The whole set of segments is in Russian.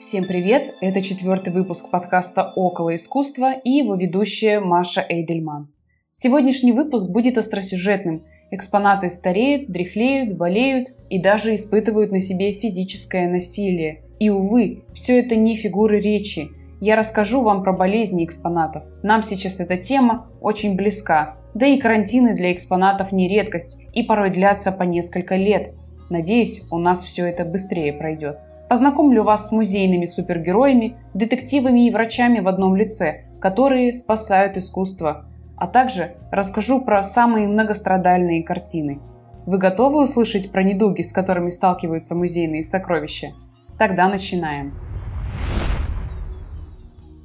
Всем привет! Это четвертый выпуск подкаста «Около искусства» и его ведущая Маша Эйдельман. Сегодняшний выпуск будет остросюжетным. Экспонаты стареют, дряхлеют, болеют и даже испытывают на себе физическое насилие. И, увы, все это не фигуры речи. Я расскажу вам про болезни экспонатов. Нам сейчас эта тема очень близка. Да и карантины для экспонатов не редкость и порой длятся по несколько лет. Надеюсь, у нас все это быстрее пройдет. Познакомлю вас с музейными супергероями, детективами и врачами в одном лице, которые спасают искусство, а также расскажу про самые многострадальные картины. Вы готовы услышать про недуги, с которыми сталкиваются музейные сокровища? Тогда начинаем.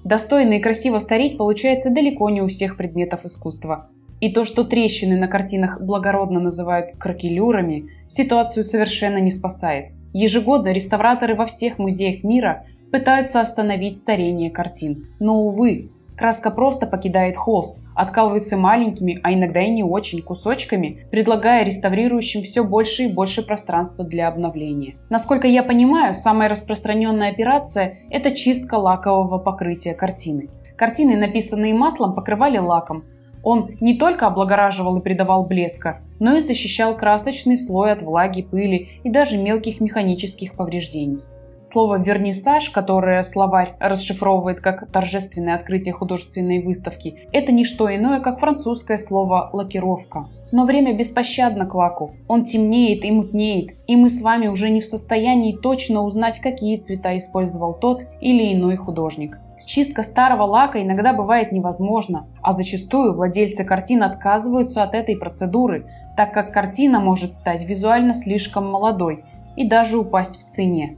Достойно и красиво стареть получается далеко не у всех предметов искусства. И то, что трещины на картинах благородно называют кракелюрами, ситуацию совершенно не спасает. Ежегодно реставраторы во всех музеях мира пытаются остановить старение картин. Но, увы, краска просто покидает холст, откалывается маленькими, а иногда и не очень кусочками, предлагая реставрирующим все больше и больше пространства для обновления. Насколько я понимаю, самая распространенная операция – это чистка лакового покрытия картины. Картины, написанные маслом, покрывали лаком, он не только облагораживал и придавал блеска, но и защищал красочный слой от влаги, пыли и даже мелких механических повреждений. Слово «вернисаж», которое словарь расшифровывает как торжественное открытие художественной выставки, это не что иное, как французское слово «лакировка». Но время беспощадно к лаку. Он темнеет и мутнеет, и мы с вами уже не в состоянии точно узнать, какие цвета использовал тот или иной художник. Счистка старого лака иногда бывает невозможна, а зачастую владельцы картин отказываются от этой процедуры, так как картина может стать визуально слишком молодой и даже упасть в цене.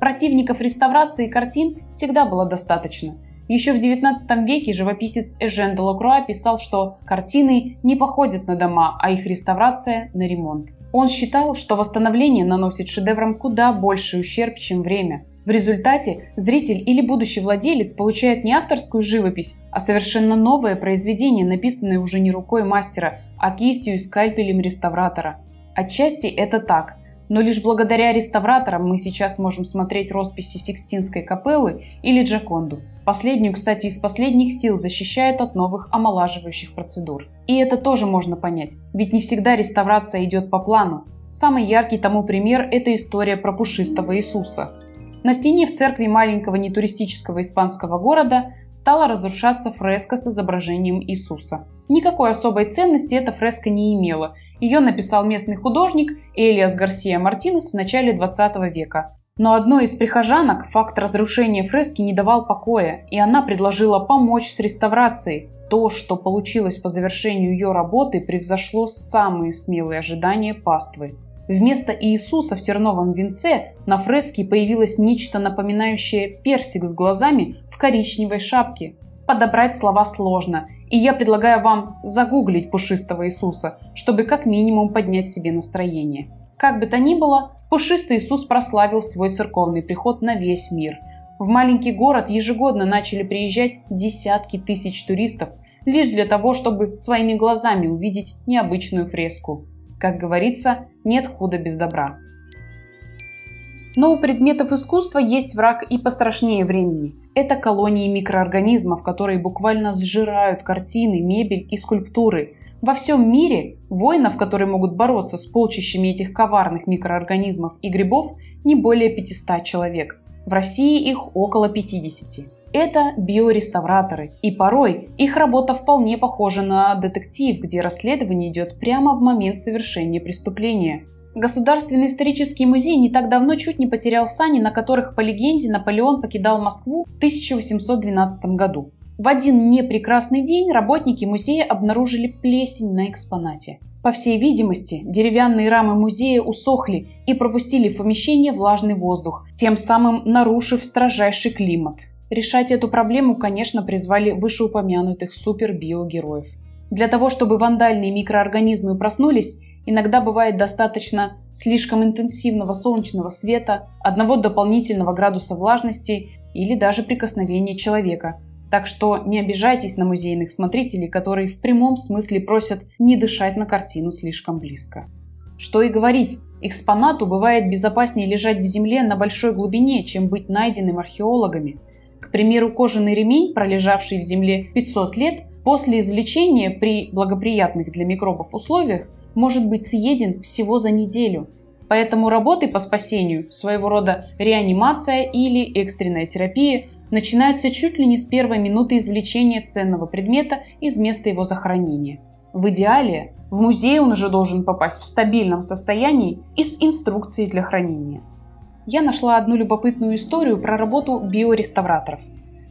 Противников реставрации картин всегда было достаточно. Еще в XIX веке живописец Эжен де Лакруа писал, что картины не походят на дома, а их реставрация – на ремонт. Он считал, что восстановление наносит шедеврам куда больший ущерб, чем время. В результате зритель или будущий владелец получает не авторскую живопись, а совершенно новое произведение, написанное уже не рукой мастера, а кистью и скальпелем реставратора. Отчасти это так – но лишь благодаря реставраторам мы сейчас можем смотреть росписи Сикстинской капеллы или Джаконду. Последнюю, кстати, из последних сил защищает от новых омолаживающих процедур. И это тоже можно понять, ведь не всегда реставрация идет по плану. Самый яркий тому пример – это история про пушистого Иисуса. На стене в церкви маленького нетуристического испанского города стала разрушаться фреска с изображением Иисуса. Никакой особой ценности эта фреска не имела – ее написал местный художник Элиас Гарсия Мартинес в начале 20 века. Но одной из прихожанок факт разрушения фрески не давал покоя, и она предложила помочь с реставрацией. То, что получилось по завершению ее работы, превзошло самые смелые ожидания паствы. Вместо Иисуса в терновом венце на фреске появилось нечто напоминающее персик с глазами в коричневой шапке. Подобрать слова сложно, и я предлагаю вам загуглить пушистого Иисуса, чтобы как минимум поднять себе настроение. Как бы то ни было, пушистый Иисус прославил свой церковный приход на весь мир. В маленький город ежегодно начали приезжать десятки тысяч туристов лишь для того, чтобы своими глазами увидеть необычную фреску. Как говорится, нет худа без добра. Но у предметов искусства есть враг и пострашнее времени – это колонии микроорганизмов, которые буквально сжирают картины, мебель и скульптуры. Во всем мире воинов, которые могут бороться с полчищами этих коварных микроорганизмов и грибов, не более 500 человек. В России их около 50. Это биореставраторы, и порой их работа вполне похожа на детектив, где расследование идет прямо в момент совершения преступления. Государственный исторический музей не так давно чуть не потерял сани, на которых, по легенде, Наполеон покидал Москву в 1812 году. В один непрекрасный день работники музея обнаружили плесень на экспонате. По всей видимости, деревянные рамы музея усохли и пропустили в помещение влажный воздух, тем самым нарушив строжайший климат. Решать эту проблему, конечно, призвали вышеупомянутых супербиогероев. Для того, чтобы вандальные микроорганизмы проснулись, Иногда бывает достаточно слишком интенсивного солнечного света, одного дополнительного градуса влажности или даже прикосновения человека. Так что не обижайтесь на музейных смотрителей, которые в прямом смысле просят не дышать на картину слишком близко. Что и говорить, Экспонату бывает безопаснее лежать в земле на большой глубине, чем быть найденным археологами. К примеру, кожаный ремень, пролежавший в земле 500 лет, после извлечения при благоприятных для микробов условиях может быть съеден всего за неделю. Поэтому работы по спасению, своего рода реанимация или экстренная терапия, начинаются чуть ли не с первой минуты извлечения ценного предмета из места его захоронения. В идеале в музей он уже должен попасть в стабильном состоянии и с инструкцией для хранения. Я нашла одну любопытную историю про работу биореставраторов.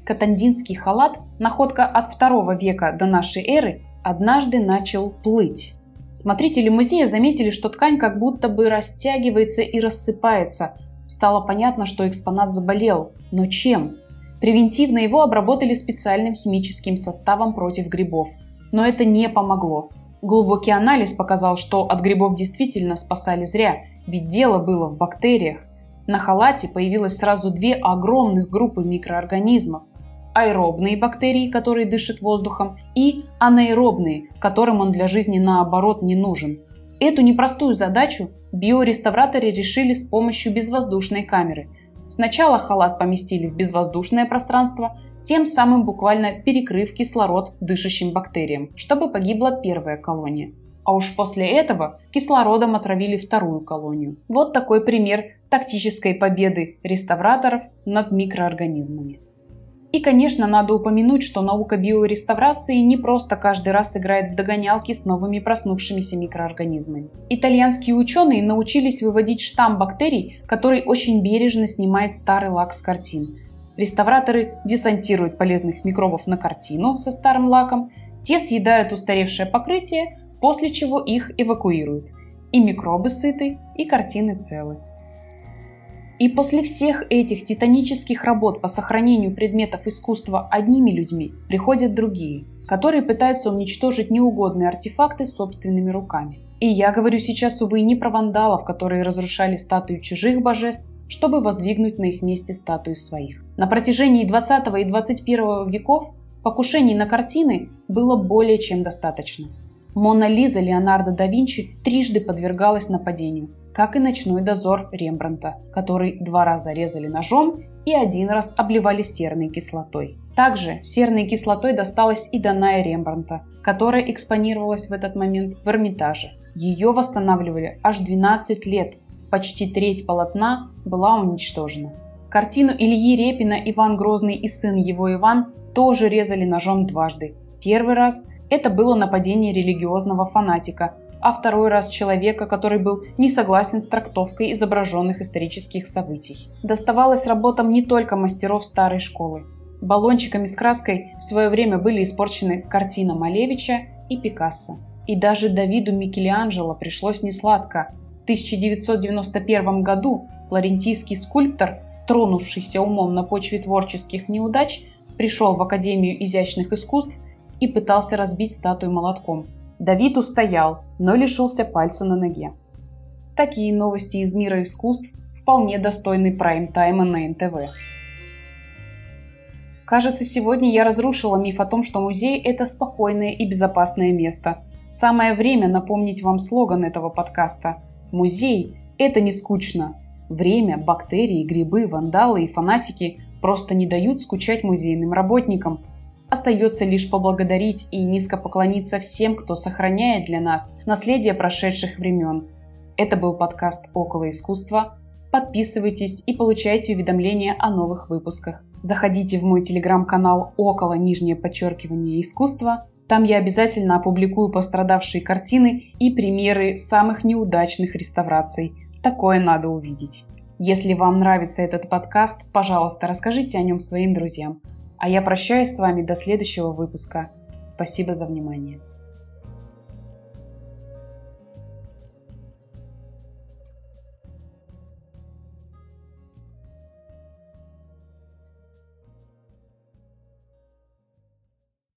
Катандинский халат, находка от второго века до нашей эры, однажды начал плыть. Смотрители музея заметили, что ткань как будто бы растягивается и рассыпается. Стало понятно, что экспонат заболел. Но чем? Превентивно его обработали специальным химическим составом против грибов. Но это не помогло. Глубокий анализ показал, что от грибов действительно спасали зря, ведь дело было в бактериях. На халате появилось сразу две огромных группы микроорганизмов. Аэробные бактерии, которые дышат воздухом, и анаэробные, которым он для жизни наоборот не нужен. Эту непростую задачу биореставраторы решили с помощью безвоздушной камеры. Сначала халат поместили в безвоздушное пространство, тем самым буквально перекрыв кислород дышащим бактериям, чтобы погибла первая колония. А уж после этого кислородом отравили вторую колонию. Вот такой пример тактической победы реставраторов над микроорганизмами. И, конечно, надо упомянуть, что наука биореставрации не просто каждый раз играет в догонялки с новыми проснувшимися микроорганизмами. Итальянские ученые научились выводить штамм бактерий, который очень бережно снимает старый лак с картин. Реставраторы десантируют полезных микробов на картину со старым лаком, те съедают устаревшее покрытие, после чего их эвакуируют. И микробы сыты, и картины целы. И после всех этих титанических работ по сохранению предметов искусства одними людьми приходят другие, которые пытаются уничтожить неугодные артефакты собственными руками. И я говорю сейчас, увы, не про вандалов, которые разрушали статуи чужих божеств, чтобы воздвигнуть на их месте статуи своих. На протяжении 20 и 21 веков покушений на картины было более чем достаточно. Мона Лиза Леонардо да Винчи трижды подвергалась нападению, как и ночной дозор Рембранта, который два раза резали ножом и один раз обливали серной кислотой. Также серной кислотой досталась и Даная Рембранта, которая экспонировалась в этот момент в Эрмитаже. Ее восстанавливали аж 12 лет, почти треть полотна была уничтожена. Картину Ильи Репина «Иван Грозный и сын его Иван» тоже резали ножом дважды. Первый раз это было нападение религиозного фанатика, а второй раз человека, который был не согласен с трактовкой изображенных исторических событий. Доставалось работам не только мастеров старой школы. Баллончиками с краской в свое время были испорчены картина Малевича и Пикассо. И даже Давиду Микеланджело пришлось несладко. В 1991 году флорентийский скульптор, тронувшийся умом на почве творческих неудач, пришел в Академию изящных искусств и пытался разбить статую молотком. Давид устоял, но лишился пальца на ноге. Такие новости из мира искусств вполне достойны прайм-тайма на НТВ. Кажется, сегодня я разрушила миф о том, что музей – это спокойное и безопасное место. Самое время напомнить вам слоган этого подкаста. Музей – это не скучно. Время, бактерии, грибы, вандалы и фанатики просто не дают скучать музейным работникам – Остается лишь поблагодарить и низко поклониться всем, кто сохраняет для нас наследие прошедших времен. Это был подкаст «Около искусства». Подписывайтесь и получайте уведомления о новых выпусках. Заходите в мой телеграм-канал «Около нижнее подчеркивание искусства». Там я обязательно опубликую пострадавшие картины и примеры самых неудачных реставраций. Такое надо увидеть. Если вам нравится этот подкаст, пожалуйста, расскажите о нем своим друзьям. А я прощаюсь с вами до следующего выпуска. Спасибо за внимание.